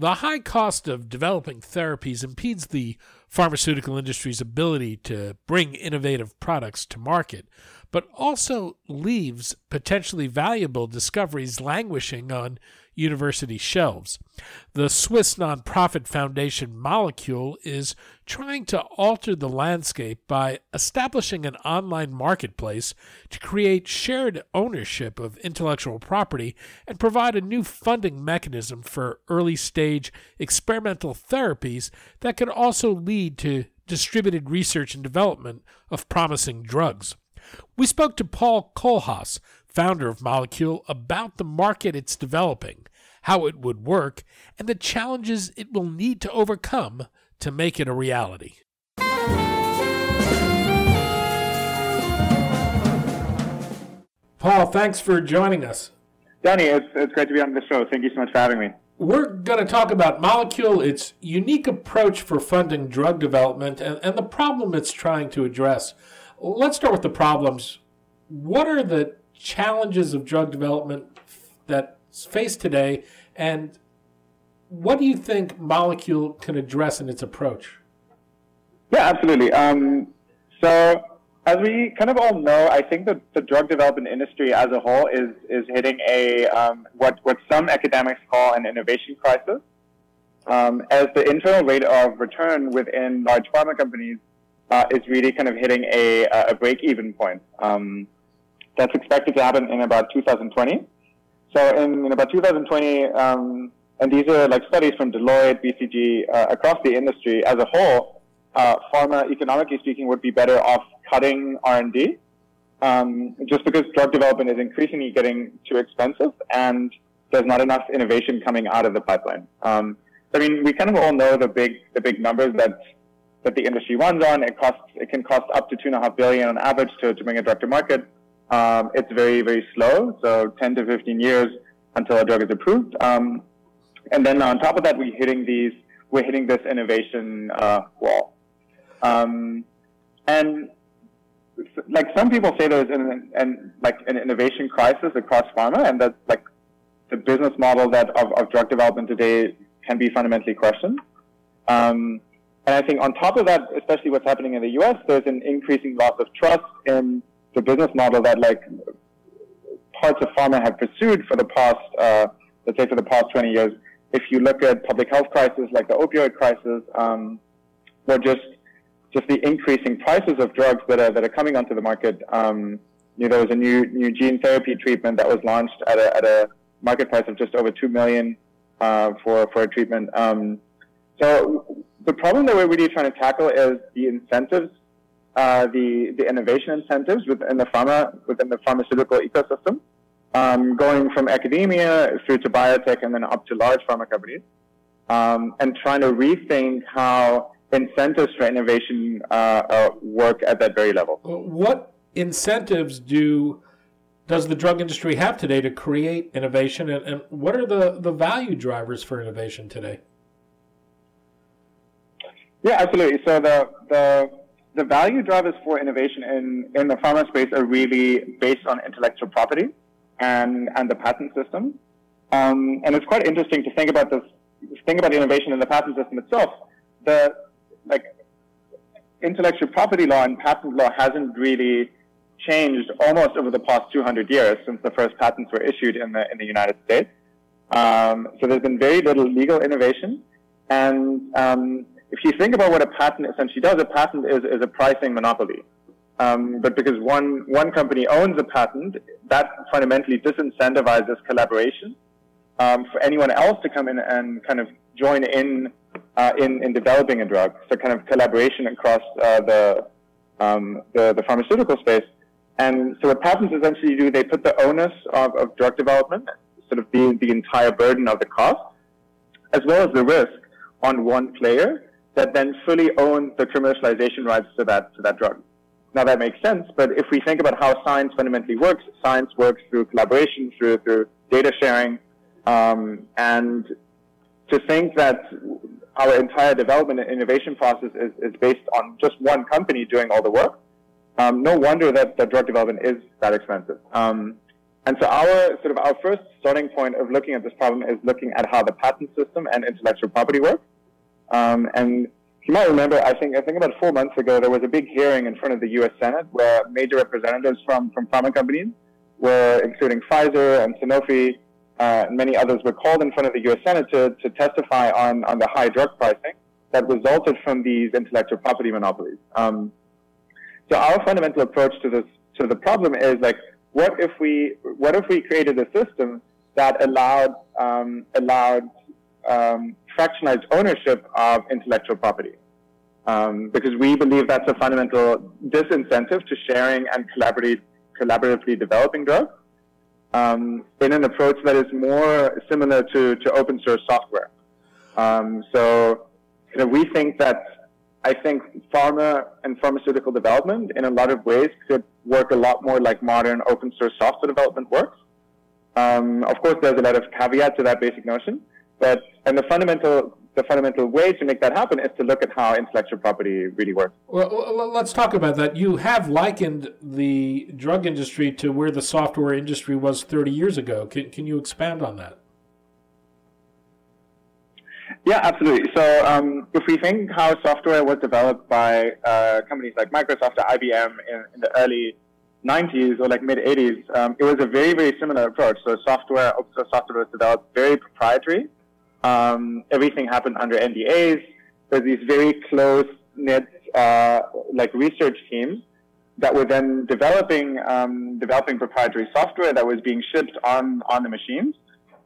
The high cost of developing therapies impedes the pharmaceutical industry's ability to bring innovative products to market, but also leaves potentially valuable discoveries languishing on university shelves. The Swiss nonprofit foundation Molecule is trying to alter the landscape by establishing an online marketplace to create shared ownership of intellectual property and provide a new funding mechanism for early stage experimental therapies that could also lead to distributed research and development of promising drugs. We spoke to Paul Kohlhaas, founder of Molecule, about the market it's developing, how it would work, and the challenges it will need to overcome to make it a reality. Paul, thanks for joining us. Danny, it's, it's great to be on the show. Thank you so much for having me. We're going to talk about Molecule, its unique approach for funding drug development, and, and the problem it's trying to address. Let's start with the problems. What are the challenges of drug development that's faced today, and what do you think Molecule can address in its approach? Yeah, absolutely. Um, so, as we kind of all know, I think that the drug development industry as a whole is is hitting a um, what what some academics call an innovation crisis. Um, as the internal rate of return within large pharma companies uh, is really kind of hitting a, a break-even point. Um, that's expected to happen in about 2020. So in, in about 2020, um, and these are like studies from Deloitte, BCG, uh, across the industry as a whole, uh, pharma, economically speaking, would be better off cutting R&D, um, just because drug development is increasingly getting too expensive and there's not enough innovation coming out of the pipeline. Um, I mean, we kind of all know the big the big numbers that that the industry runs on. It costs it can cost up to two and a half billion on average to, to bring a drug to market. Um, it's very very slow, so 10 to 15 years until a drug is approved. Um, and then on top of that, we're hitting these we're hitting this innovation uh, wall. Um, and like some people say there's an, an like an innovation crisis across pharma, and that like the business model that of, of drug development today can be fundamentally questioned. Um, and I think on top of that, especially what's happening in the U.S., there's an increasing loss of trust in the business model that like parts of pharma have pursued for the past, uh, let's say, for the past 20 years. If you look at public health crises like the opioid crisis, um, or just just the increasing prices of drugs that are that are coming onto the market. Um, you know, there was a new new gene therapy treatment that was launched at a at a market price of just over two million uh, for for a treatment. Um, so the problem that we're really trying to tackle is the incentives, uh, the the innovation incentives within the pharma within the pharmaceutical ecosystem, um, going from academia through to biotech and then up to large pharma companies, um, and trying to rethink how incentives for innovation uh, uh, work at that very level. What incentives do does the drug industry have today to create innovation, and, and what are the, the value drivers for innovation today? Yeah, absolutely. So the the the value drivers for innovation in, in the pharma space are really based on intellectual property and and the patent system. Um, and it's quite interesting to think about this think about innovation in the patent system itself. The like intellectual property law and patent law hasn't really changed almost over the past 200 years since the first patents were issued in the, in the United States. Um, so there's been very little legal innovation. And um, if you think about what a patent essentially does, a patent is, is a pricing monopoly. Um, but because one, one company owns a patent, that fundamentally disincentivizes collaboration um, for anyone else to come in and kind of join in, uh, in, in developing a drug. So kind of collaboration across uh, the, um, the, the pharmaceutical space. And so what patents essentially do, they put the onus of, of drug development, sort of the, the entire burden of the cost, as well as the risk on one player that then fully owns the commercialization rights to that, to that drug. Now that makes sense, but if we think about how science fundamentally works, science works through collaboration, through, through data sharing, um, and to think that our entire development and innovation process is, is based on just one company doing all the work, um, no wonder that the drug development is that expensive. Um, and so our sort of our first starting point of looking at this problem is looking at how the patent system and intellectual property work. Um, and you might remember, I think I think about four months ago, there was a big hearing in front of the U.S. Senate where major representatives from from pharma companies, were including Pfizer and Sanofi, uh, and many others, were called in front of the U.S. Senate to, to testify on on the high drug pricing that resulted from these intellectual property monopolies. Um, so our fundamental approach to this to the problem is like, what if we what if we created a system that allowed um, allowed um, fractionalized ownership of intellectual property? Um, because we believe that's a fundamental disincentive to sharing and collaboratively, developing drugs um, in an approach that is more similar to, to open source software. Um, so you know, we think that I think pharma and pharmaceutical development in a lot of ways could work a lot more like modern open source software development works. Um, of course, there's a lot of caveat to that basic notion, but and the fundamental the fundamental way to make that happen is to look at how intellectual property really works. Well, let's talk about that. You have likened the drug industry to where the software industry was 30 years ago. Can, can you expand on that? Yeah, absolutely. So um, if we think how software was developed by uh, companies like Microsoft or IBM in, in the early 90s or like mid 80s, um, it was a very, very similar approach. So software, open source software was developed very proprietary. Um, everything happened under NDAs. There's these very close knit uh, like research teams that were then developing um, developing proprietary software that was being shipped on on the machines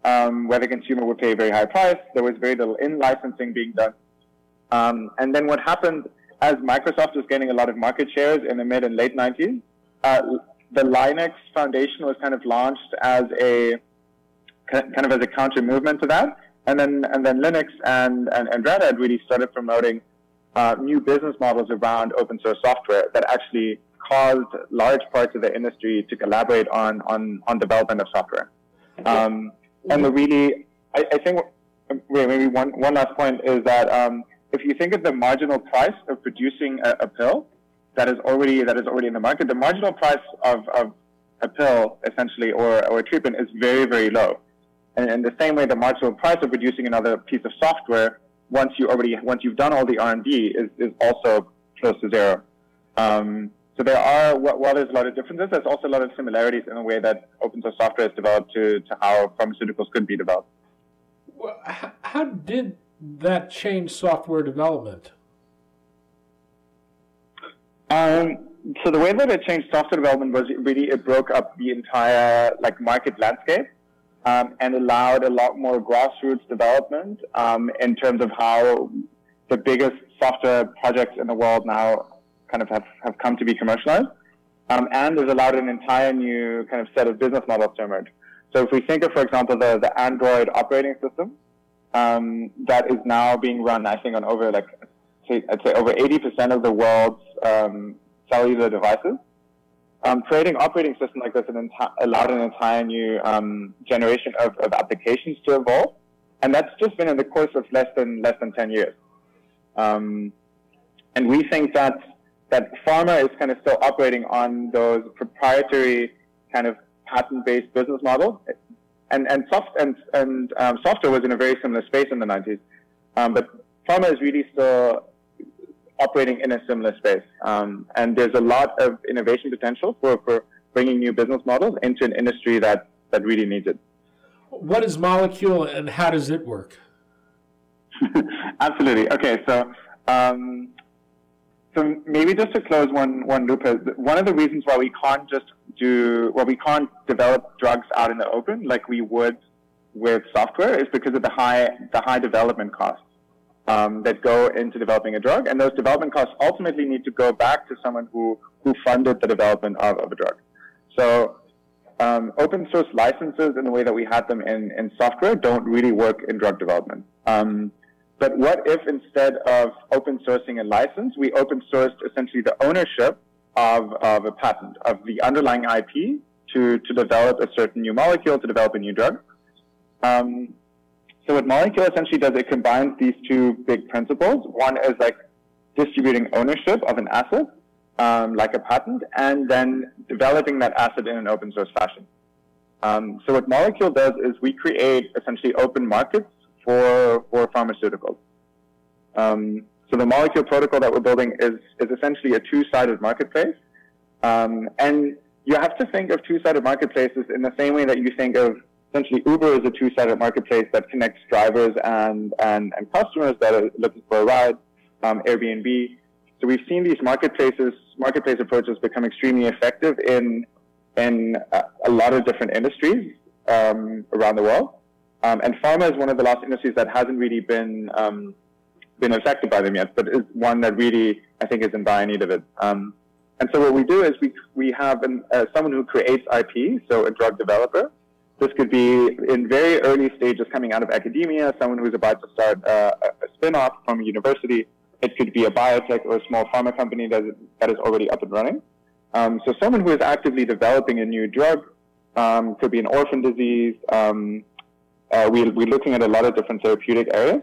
um, where the consumer would pay a very high price. There was very little in licensing being done. Um, and then what happened as Microsoft was gaining a lot of market shares in the mid and late 90s, uh, the Linux Foundation was kind of launched as a kind of as a counter movement to that. And then and then Linux and, and, and Red Hat really started promoting uh, new business models around open source software that actually caused large parts of the industry to collaborate on on, on development of software. Um, and the really, I, I think, maybe one, one last point is that um, if you think of the marginal price of producing a, a, pill that is already that is already in the market, the marginal price of, of a pill essentially or, or a treatment is very very low. And in the same way, the marginal price of producing another piece of software once you already once you've done all the R and D is, is also close to zero. Um, so there are, while there's a lot of differences, there's also a lot of similarities in the way that open source software is developed to, to how pharmaceuticals could be developed. Well, how did that change software development? Um, so the way that it changed software development was really it broke up the entire like market landscape um, and allowed a lot more grassroots development um, in terms of how the biggest software projects in the world now kind of have, have come to be commercialized. Um, and has allowed an entire new kind of set of business models to emerge. So if we think of, for example, the, the Android operating system um, that is now being run, I think, on over like I'd say over 80% of the world's um, cellular devices. Um, creating operating system like this allowed an entire new um, generation of, of applications to evolve, and that's just been in the course of less than less than 10 years. Um, and we think that that pharma is kind of still operating on those proprietary kind of patent-based business model, And, and, soft, and, and um, software was in a very similar space in the 90s. Um, but pharma is really still operating in a similar space. Um, and there's a lot of innovation potential for, for bringing new business models into an industry that, that really needs it. What is Molecule and how does it work? Absolutely. Okay, so um, so maybe just to close one one loop, one of the reasons why we can't just do well, we can't develop drugs out in the open like we would with software is because of the high the high development costs um, that go into developing a drug, and those development costs ultimately need to go back to someone who who funded the development of, of a drug. So um, open source licenses in the way that we had them in, in software don't really work in drug development. Um, but what if instead of open sourcing a license, we open sourced essentially the ownership of, of a patent, of the underlying IP to, to develop a certain new molecule, to develop a new drug? Um, so what Molecule essentially does, it combines these two big principles. One is like distributing ownership of an asset, um, like a patent, and then developing that asset in an open source fashion. Um, so what Molecule does is we create essentially open markets for for pharmaceuticals. Um, so the Molecule protocol that we're building is is essentially a two-sided marketplace, um, and you have to think of two-sided marketplaces in the same way that you think of essentially Uber is a two-sided marketplace that connects drivers and, and, and customers that are looking for a ride, um, Airbnb. So we've seen these marketplaces, marketplace approaches become extremely effective in, in a, lot of different industries um, around the world. Um, and pharma is one of the last industries that hasn't really been, um, been affected by them yet, but is one that really, I think, is in dire need of it. Um, and so what we do is we, we have an, uh, someone who creates IP, so a drug developer, this could be in very early stages coming out of academia, someone who's about to start uh, a spin-off from a university. It could be a biotech or a small pharma company that that is already up and running. Um, so someone who is actively developing a new drug um, could be an orphan disease. Um, uh, we, we're looking at a lot of different therapeutic areas.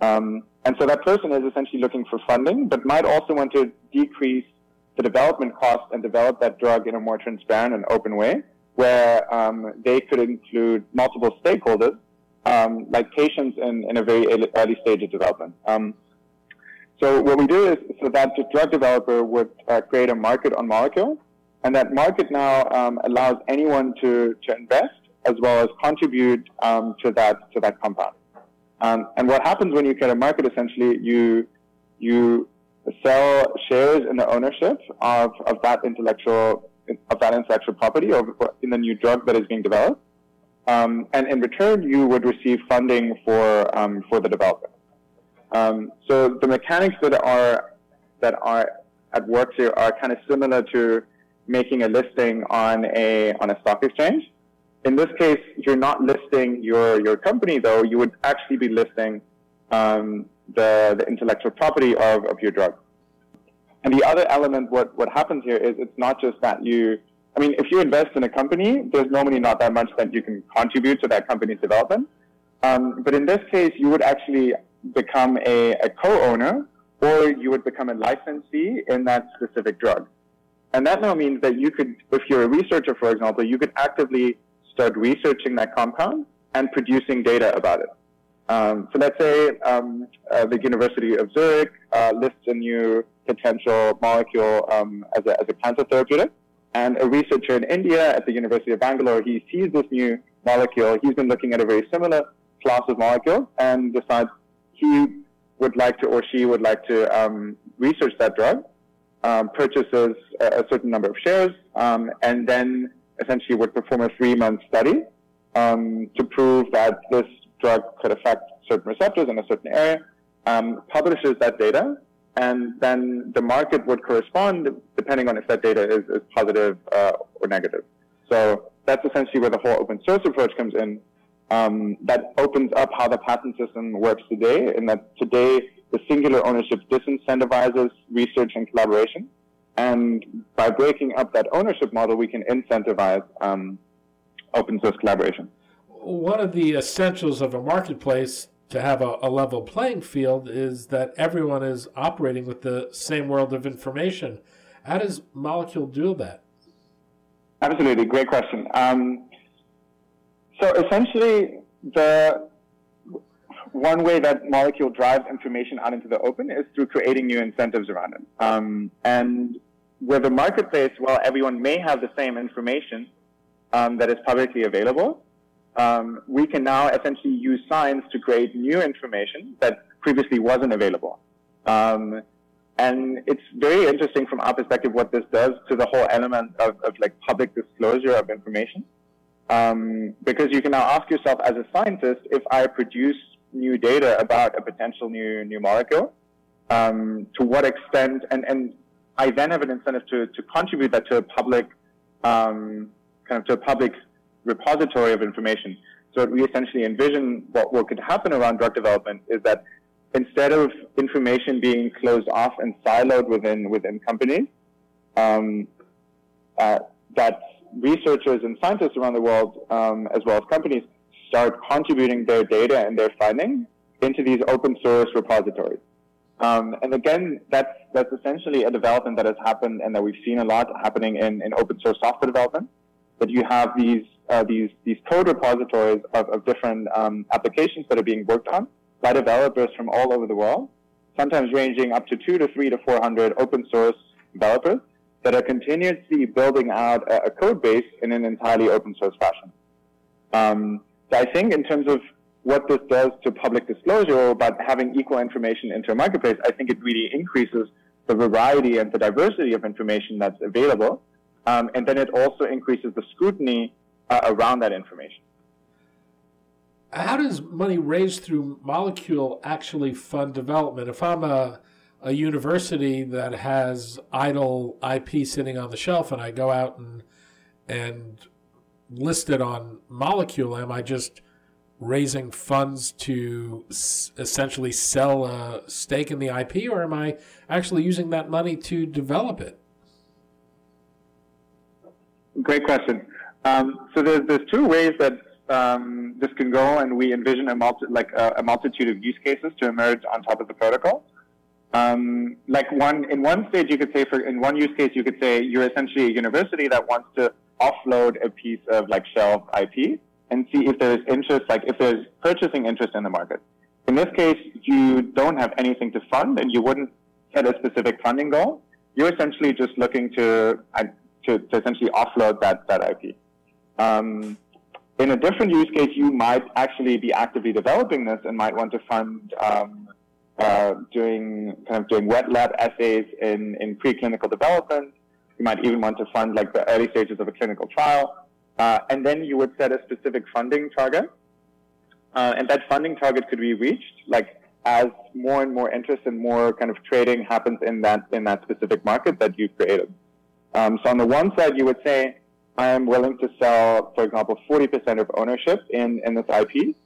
Um, and so that person is essentially looking for funding, but might also want to decrease the development cost and develop that drug in a more transparent and open way where um, they could include multiple stakeholders, um, like patients in, in a very early stage of development. Um, so what we do is, so that the drug developer would uh, create a market on molecule, and that market now um, allows anyone to, to invest as well as contribute um, to that to that compound. Um, and what happens when you create a market, essentially, you you sell shares in the ownership of, of that intellectual of that intellectual property or in the new drug that is being developed. Um, and in return, you would receive funding for um, for the development. Um, so the mechanics that are that are at work here are kind of similar to making a listing on a on a stock exchange. In this case, you're not listing your your company though. You would actually be listing um, the the intellectual property of, of your drug. And the other element, what, what happens here is it's not just that you, I mean, if you invest in a company, there's normally not that much that you can contribute to that company's development. Um, but in this case, you would actually become a, a co-owner or you would become a licensee in that specific drug. And that now means that you could, if you're a researcher, for example, you could actively start researching that compound and producing data about it. Um, so let's say um, uh, the University of Zurich uh, lists a new potential molecule um, as, a, as a cancer therapeutic. And a researcher in India at the University of Bangalore, he sees this new molecule. He's been looking at a very similar class of molecule and decides he would like to or she would like to um, research that drug, um, purchases a, a, certain number of shares, um, and then essentially would perform a three-month study um, to prove that this drug could affect certain receptors in a certain area, um, publishes that data, and then the market would correspond depending on if that data is, is positive uh, or negative. So that's essentially where the whole open source approach comes in. Um, that opens up how the patent system works today, in that today the singular ownership disincentivizes research and collaboration. And by breaking up that ownership model, we can incentivize um, open source collaboration. One of the essentials of a marketplace to have a, a, level playing field is that everyone is operating with the same world of information. How does Molecule do that? Absolutely, great question. Um, so essentially, the one way that molecule drives information out into the open is through creating new incentives around it. Um, and with a marketplace, well, everyone may have the same information um, that is publicly available. Um, we can now essentially use science to create new information that previously wasn't available. Um, and it's very interesting from our perspective what this does to the whole element of, of like public disclosure of information. Um, because you can now ask yourself as a scientist, if I produce new data about a potential new new molecule, um, to what extent, and, and I then have an incentive to, to contribute that to a public, um, kind of to a public repository of information. So we essentially envision what, what could happen around drug development is that instead of information being closed off and siloed within within companies, um, uh, that researchers and scientists around the world, um, as well as companies, start contributing their data and their findings into these open source repositories. Um, and again, that's that's essentially a development that has happened and that we've seen a lot happening in, in open source software development. That you have these uh, these these code repositories of, of different um, applications that are being worked on by developers from all over the world, sometimes ranging up to two to three to four hundred open source developers that are continuously building out a, a code base in an entirely open source fashion. Um, so I think in terms of what this does to public disclosure about having equal information into a marketplace, I think it really increases the variety and the diversity of information that's available. Um, and then it also increases the scrutiny uh, around that information. How does money raised through Molecule actually fund development? If I'm a, a university that has idle IP sitting on the shelf and I go out and, and list it on Molecule, am I just raising funds to essentially sell a stake in the IP, or am I actually using that money to develop it? Great question. Um, so there's there's two ways that um, this can go, and we envision a multi, like a, a, multitude of use cases to emerge on top of the protocol. Um, like one in one stage, you could say for in one use case, you could say you're essentially a university that wants to offload a piece of like shelf IP and see if there's interest, like if there's purchasing interest in the market. In this case, you don't have anything to fund and you wouldn't set a specific funding goal. You're essentially just looking to, to, to essentially offload that, that IP. Um, in a different use case, you might actually be actively developing this and might want to fund um, uh, doing kind of doing wet lab assays in, in preclinical development. You might even want to fund like the early stages of a clinical trial. Uh, and then you would set a specific funding target. Uh, and that funding target could be reached like as more and more interest and more kind of trading happens in that in that specific market that you've created. Um, so on the one side, you would say, I am willing to sell, for example, 40% of ownership in, in this IP.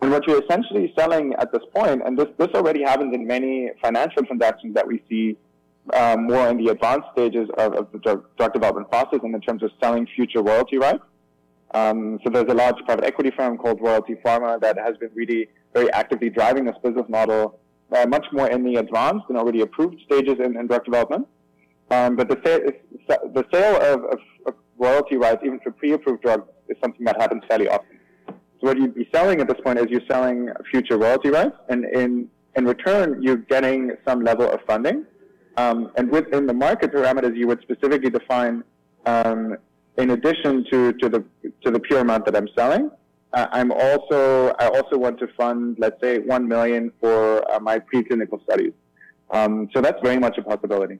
And what you're essentially selling at this point, and this, this already happens in many financial transactions that we see uh, more in the advanced stages of, of the drug, drug development process and in terms of selling future royalty rights. Um, so there's a large private equity firm called Royalty Pharma that has been really very actively driving this business model uh, much more in the advanced and already approved stages in, in drug development. Um, but the, the sale of, of, of, royalty rights, even for pre-approved drugs, is something that happens fairly often. So what you'd be selling at this point is you're selling future royalty rights, and in in return you're getting some level of funding. Um, and within the market parameters, you would specifically define um, in addition to, to the to the pure amount that I'm selling, uh, I'm also I also want to fund, let's say, one million for uh, my preclinical studies. Um, so that's very much a possibility.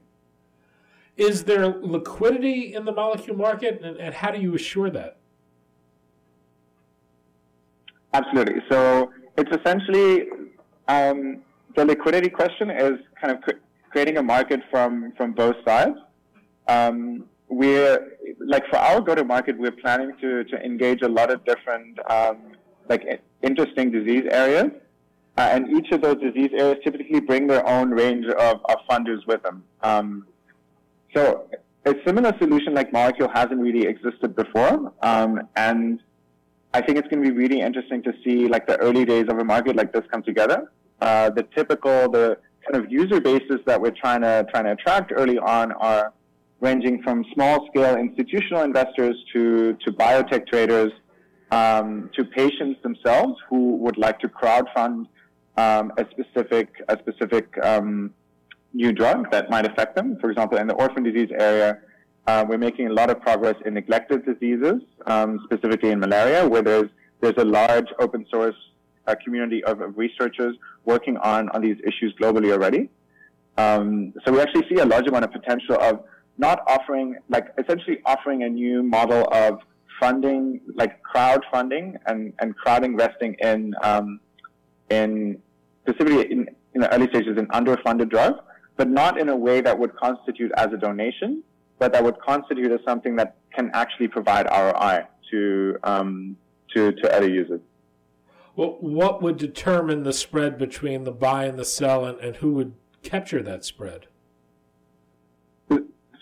Is there liquidity in the molecule market, and, and how do you assure that? Absolutely. So it's essentially um, the liquidity question is kind of creating a market from from both sides. Um, we're like for our go-to-market, we're planning to to engage a lot of different um, like interesting disease areas, uh, and each of those disease areas typically bring their own range of, of funders with them. Um, so a similar solution like Molecule hasn't really existed before, um, and I think it's going to be really interesting to see like the early days of a market like this come together. Uh, the typical the kind of user bases that we're trying to trying to attract early on are ranging from small scale institutional investors to, to biotech traders um, to patients themselves who would like to crowdfund um, a specific a specific um, new drug that might affect them. For example, in the orphan disease area, uh, we're making a lot of progress in neglected diseases, um, specifically in malaria, where there's there's a large open source uh, community of, of, researchers working on on these issues globally already. Um, so we actually see a large amount of potential of not offering, like essentially offering a new model of funding, like crowdfunding and, and crowd investing in, um, in specifically in, in the early stages in underfunded drugs, but not in a way that would constitute as a donation, but that would constitute as something that can actually provide ROI to, um, to, to other users. Well, what would determine the spread between the buy and the sell, and, and who would capture that spread?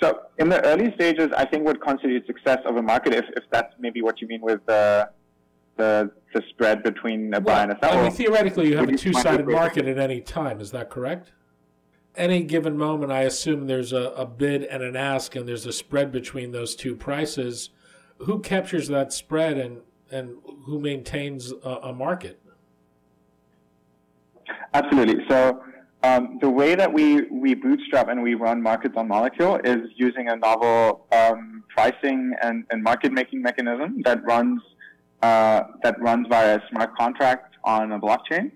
So in the early stages, I think what constitutes success of a market, if, if that's maybe what you mean with the the, the spread between a well, buy and a sell. I mean, theoretically, you have a two-sided market at any time. Is that correct? Any given moment, I assume there's a, a bid and an ask, and there's a spread between those two prices. Who captures that spread, and and who maintains a, a market? Absolutely. So um, the way that we, we bootstrap and we run markets on Molecule is using a novel um, pricing and, and market making mechanism that runs uh, that runs via a smart contract on a blockchain.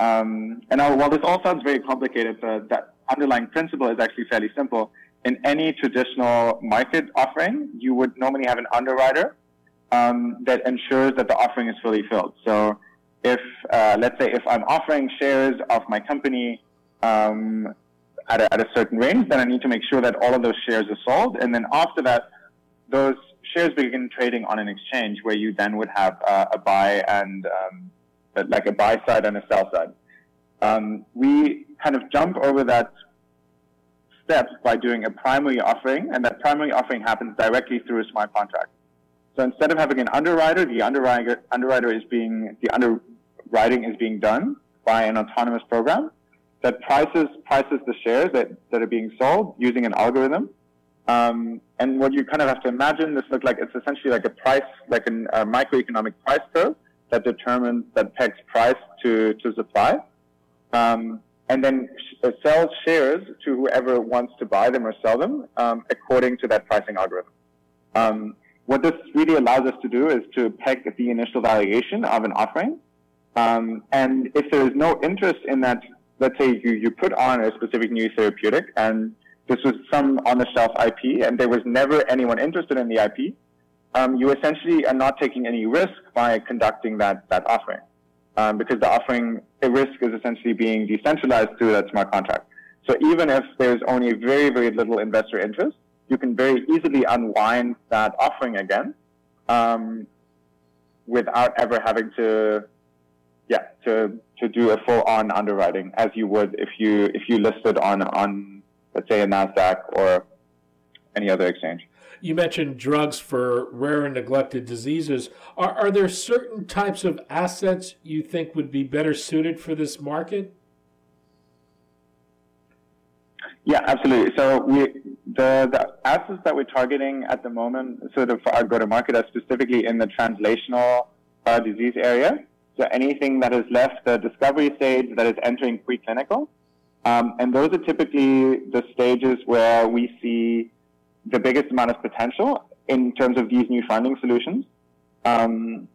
Um, and now, while this all sounds very complicated, the, the underlying principle is actually fairly simple. In any traditional market offering, you would normally have an underwriter um, that ensures that the offering is fully filled. So if, uh, let's say, if I'm offering shares of my company um, at, a, at a certain range, then I need to make sure that all of those shares are sold. And then after that, those shares begin trading on an exchange where you then would have uh, a buy and um, like a buy side and a sell side. Um, we kind of jump over that step by doing a primary offering, and that primary offering happens directly through a smart contract. So instead of having an underwriter, the underwriter, underwriter is being the underwriting is being done by an autonomous program that prices prices the shares that, that are being sold using an algorithm. Um, and what you kind of have to imagine this look like it's essentially like a price, like a microeconomic price curve that determines that pegs price to to supply, um, and then uh, sells shares to whoever wants to buy them or sell them um, according to that pricing algorithm. Um, what this really allows us to do is to peg the initial valuation of an offering um, and if there is no interest in that, let's say you, you put on a specific new therapeutic and this was some on the shelf IP and there was never anyone interested in the IP, um, you essentially are not taking any risk by conducting that, that offering. Um, because the offering, the risk is essentially being decentralized through that smart contract. So even if there's only very, very little investor interest, you can very easily unwind that offering again um, without ever having to yeah, to to do a full on underwriting as you would if you if you listed on on let's say a Nasdaq or any other exchange. You mentioned drugs for rare and neglected diseases. Are are there certain types of assets you think would be better suited for this market? Yeah, absolutely. So we the the assets that we're targeting at the moment, sort of for our go to market, are specifically in the translational uh, disease area. So anything that is left the discovery stage that is entering preclinical. Um, and those are typically the stages where we see the biggest amount of potential in terms of these new funding solutions. Um,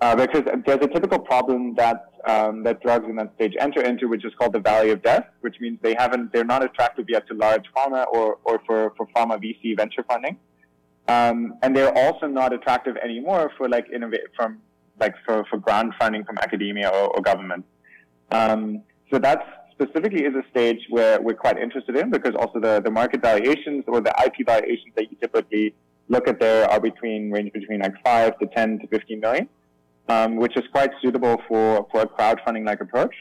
uh, because there's a typical problem that um, that drugs in that stage enter into, which is called the valley of death, which means they haven't, they're not attractive yet to large pharma or, or for, for pharma VC venture funding. Um, and they're also not attractive anymore for like innovate from like for, for grant funding from academia or, or government. Um, so that's specifically is a stage where we're quite interested in because also the, the market valuations or the IP valuations that you typically look at there are between range between like five to 10 to 15 million, um, which is quite suitable for, for a crowdfunding like approach.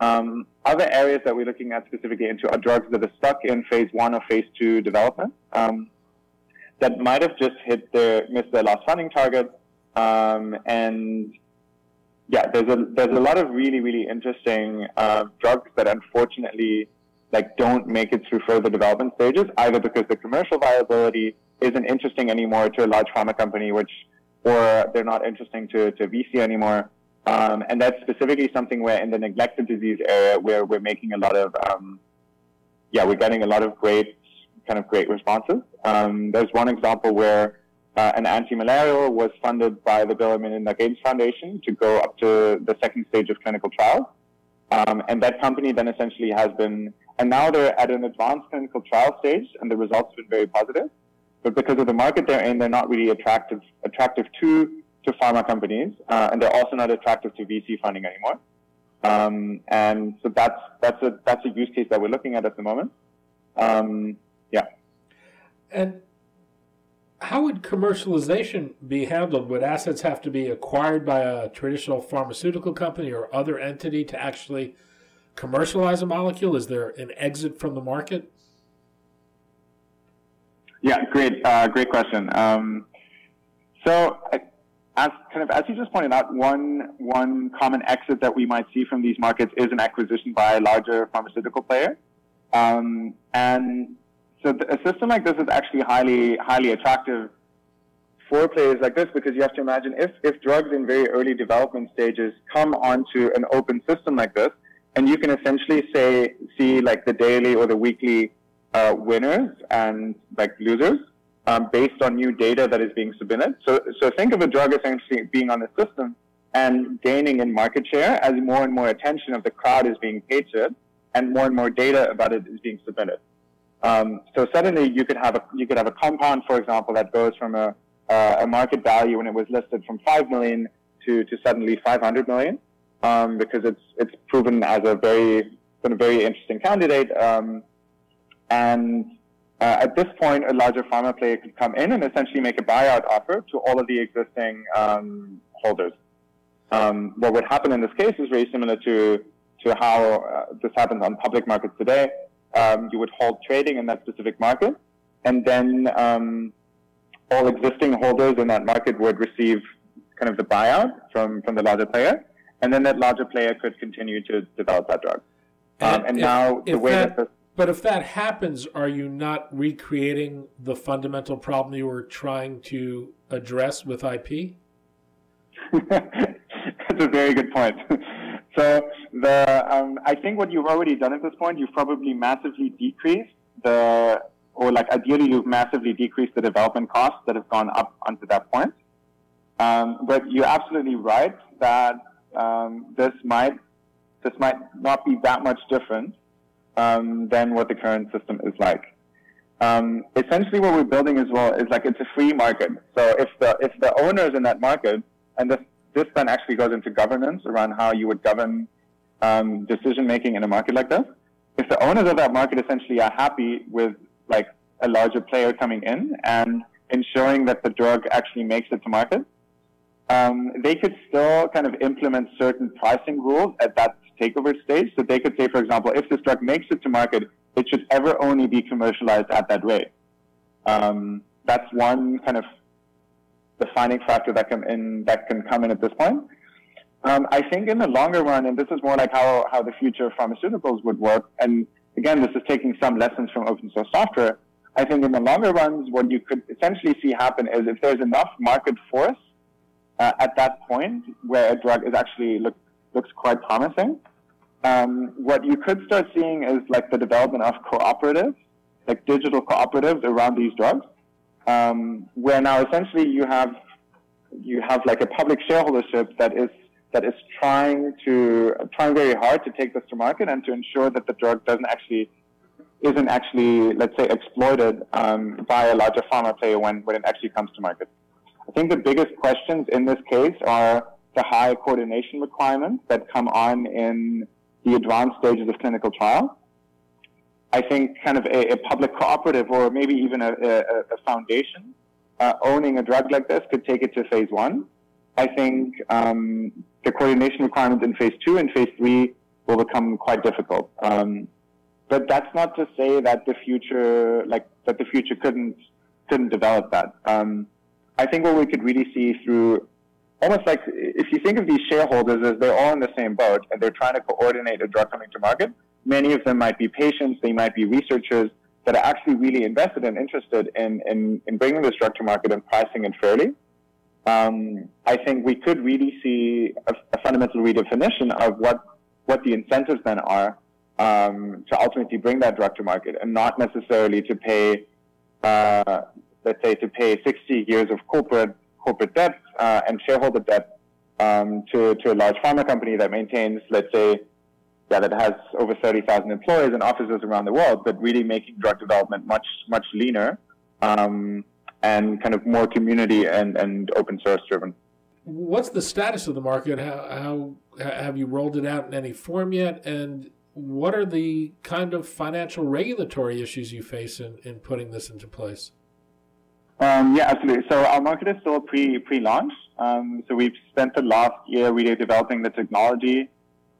Um, other areas that we're looking at specifically into are drugs that are stuck in phase one or phase two development um, that might have just hit their missed their last funding target um, and yeah, there's a there's a lot of really really interesting uh, drugs that unfortunately like don't make it through further development stages, either because the commercial viability isn't interesting anymore to a large pharma company, which or they're not interesting to, to VC anymore, Um, and that's specifically something where in the neglected disease area where we're making a lot of, um, yeah, we're getting a lot of great, kind of great responses. Um, there's one example where uh, an anti-malarial was funded by the Bill and Melinda Gates Foundation to go up to the second stage of clinical trial. Um, and that company then essentially has been, and now they're at an advanced clinical trial stage, and the results have been very positive. But because of the market they're in, they're not really attractive attractive to to pharma companies, uh, and they're also not attractive to VC funding anymore. Um, and so that's that's a that's a use case that we're looking at at the moment. Um, yeah. And how would commercialization be handled? Would assets have to be acquired by a traditional pharmaceutical company or other entity to actually commercialize a molecule? Is there an exit from the market? Yeah, great, uh, great question. Um, so, as kind of as you just pointed out, one one common exit that we might see from these markets is an acquisition by a larger pharmaceutical player, um, and so a system like this is actually highly highly attractive for players like this because you have to imagine if if drugs in very early development stages come onto an open system like this, and you can essentially say see like the daily or the weekly uh, winners and like losers um, based on new data that is being submitted. So, so think of a drug essentially being on the system and gaining in market share as more and more attention of the crowd is being paid to it, and more and more data about it is being submitted. Um, so suddenly you could have a you could have a compound, for example, that goes from a uh, a market value when it was listed from five million to, to suddenly 500 million um, because it's it's proven as a very a very interesting candidate. Um, and uh, at this point, a larger pharma player could come in and essentially make a buyout offer to all of the existing um, holders. Um, what would happen in this case is very similar to to how uh, this happens on public markets today. Um, you would hold trading in that specific market, and then um, all existing holders in that market would receive kind of the buyout from from the larger player, and then that larger player could continue to develop that drug. Um, and, and if, now the way that, that but if that happens, are you not recreating the fundamental problem you were trying to address with IP? That's a very good point. so the um, I think what you've already done at this point, you've probably massively decreased the, or like ideally you've massively decreased the development costs that have gone up unto that point. Um, but you're absolutely right that um, this might this might not be that much different um, than what the current system is like. Um, essentially, what we're building as well is like it's a free market. So if the if the owners in that market, and this this then actually goes into governance around how you would govern um, decision making in a market like this. If the owners of that market essentially are happy with like a larger player coming in and ensuring that the drug actually makes it to market, um, they could still kind of implement certain pricing rules at that takeover stage. So they could say, for example, if this drug makes it to market, it should ever only be commercialized at that rate. Um, that's one kind of defining factor that can in that can come in at this point. Um, I think in the longer run, and this is more like how, how the future of pharmaceuticals would work, and again, this is taking some lessons from open source software. I think in the longer runs, what you could essentially see happen is if there's enough market force uh, at that point where a drug is actually look, looks quite promising. Um, what you could start seeing is like the development of cooperatives, like digital cooperatives around these drugs, um, where now essentially you have you have like a public shareholdership that is that is trying to trying very hard to take this to market and to ensure that the drug doesn't actually isn't actually let's say exploited um, by a larger pharma player when when it actually comes to market. I think the biggest questions in this case are the high coordination requirements that come on in the advanced stages of clinical trial. I think kind of a, a public cooperative or maybe even a, a, a foundation uh, owning a drug like this could take it to phase one. I think um, the coordination requirements in phase two and phase three will become quite difficult. Um, but that's not to say that the future, like that the future couldn't couldn't develop that. Um, I think what we could really see through almost like if you think of these shareholders as they're all in the same boat and they're trying to coordinate a drug coming to market, many of them might be patients, they might be researchers that are actually really invested and interested in, in, in bringing this drug to market and pricing it fairly. Um, I think we could really see a, a, fundamental redefinition of what what the incentives then are um, to ultimately bring that drug to market, and not necessarily to pay, uh, let's say, to pay 60 years of corporate corporate debt uh, and shareholder debt um, to to a large pharma company that maintains, let's say, yeah, that has over 30,000 employees and offices around the world, but really making drug development much much leaner. Um, and kind of more community and, and open source driven. What's the status of the market? How, how have you rolled it out in any form yet? And what are the kind of financial regulatory issues you face in, in putting this into place? Um, yeah, absolutely. So our market is still pre pre launch. Um, so we've spent the last year really developing the technology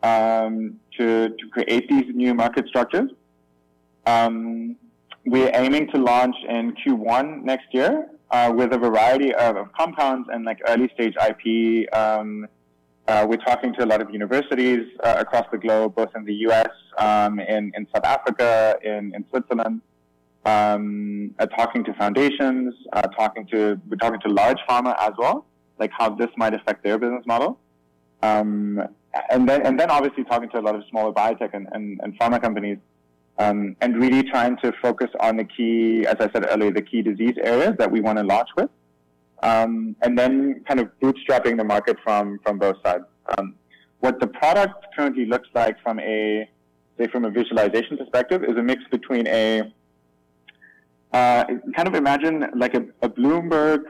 um, to to create these new market structures. Um, we're aiming to launch in Q1 next year uh, with a variety of, of, compounds and like early stage IP. Um, uh, we're talking to a lot of universities uh, across the globe, both in the U.S., um, in, in South Africa, in, in Switzerland. Um, uh, talking to foundations, uh, talking to we're talking to large pharma as well, like how this might affect their business model. Um, and then and then obviously talking to a lot of smaller biotech and, and, and pharma companies um, and really trying to focus on the key, as I said earlier, the key disease areas that we want to launch with, um, and then kind of bootstrapping the market from from both sides. Um, what the product currently looks like from a say from a visualization perspective is a mix between a uh, kind of imagine like a, a Bloomberg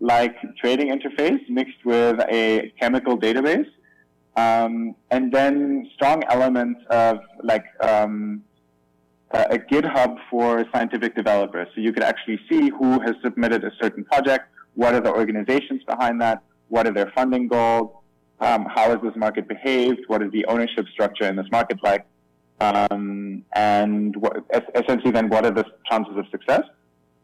like trading interface mixed with a chemical database, um, and then strong elements of like um, a GitHub for scientific developers. So you could actually see who has submitted a certain project, what are the organizations behind that, what are their funding goals, um, how has this market behaved, what is the ownership structure in this market like, um, and what, essentially then what are the chances of success.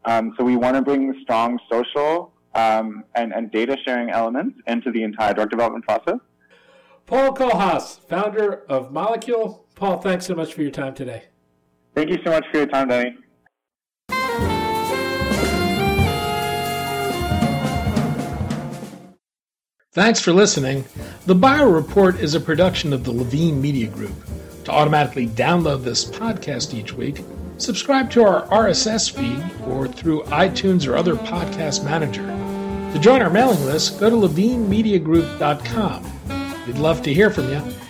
Um, so we want to bring strong social um, and, and data sharing elements into the entire drug development process. Paul Kohlhaas, founder of Molecule. Paul, thanks so much for your time today. Thank you so much for your time, Danny. Thanks for listening. The Bio Report is a production of the Levine Media Group. To automatically download this podcast each week, subscribe to our RSS feed or through iTunes or other podcast manager. To join our mailing list, go to levinemediagroup.com. We'd love to hear from you.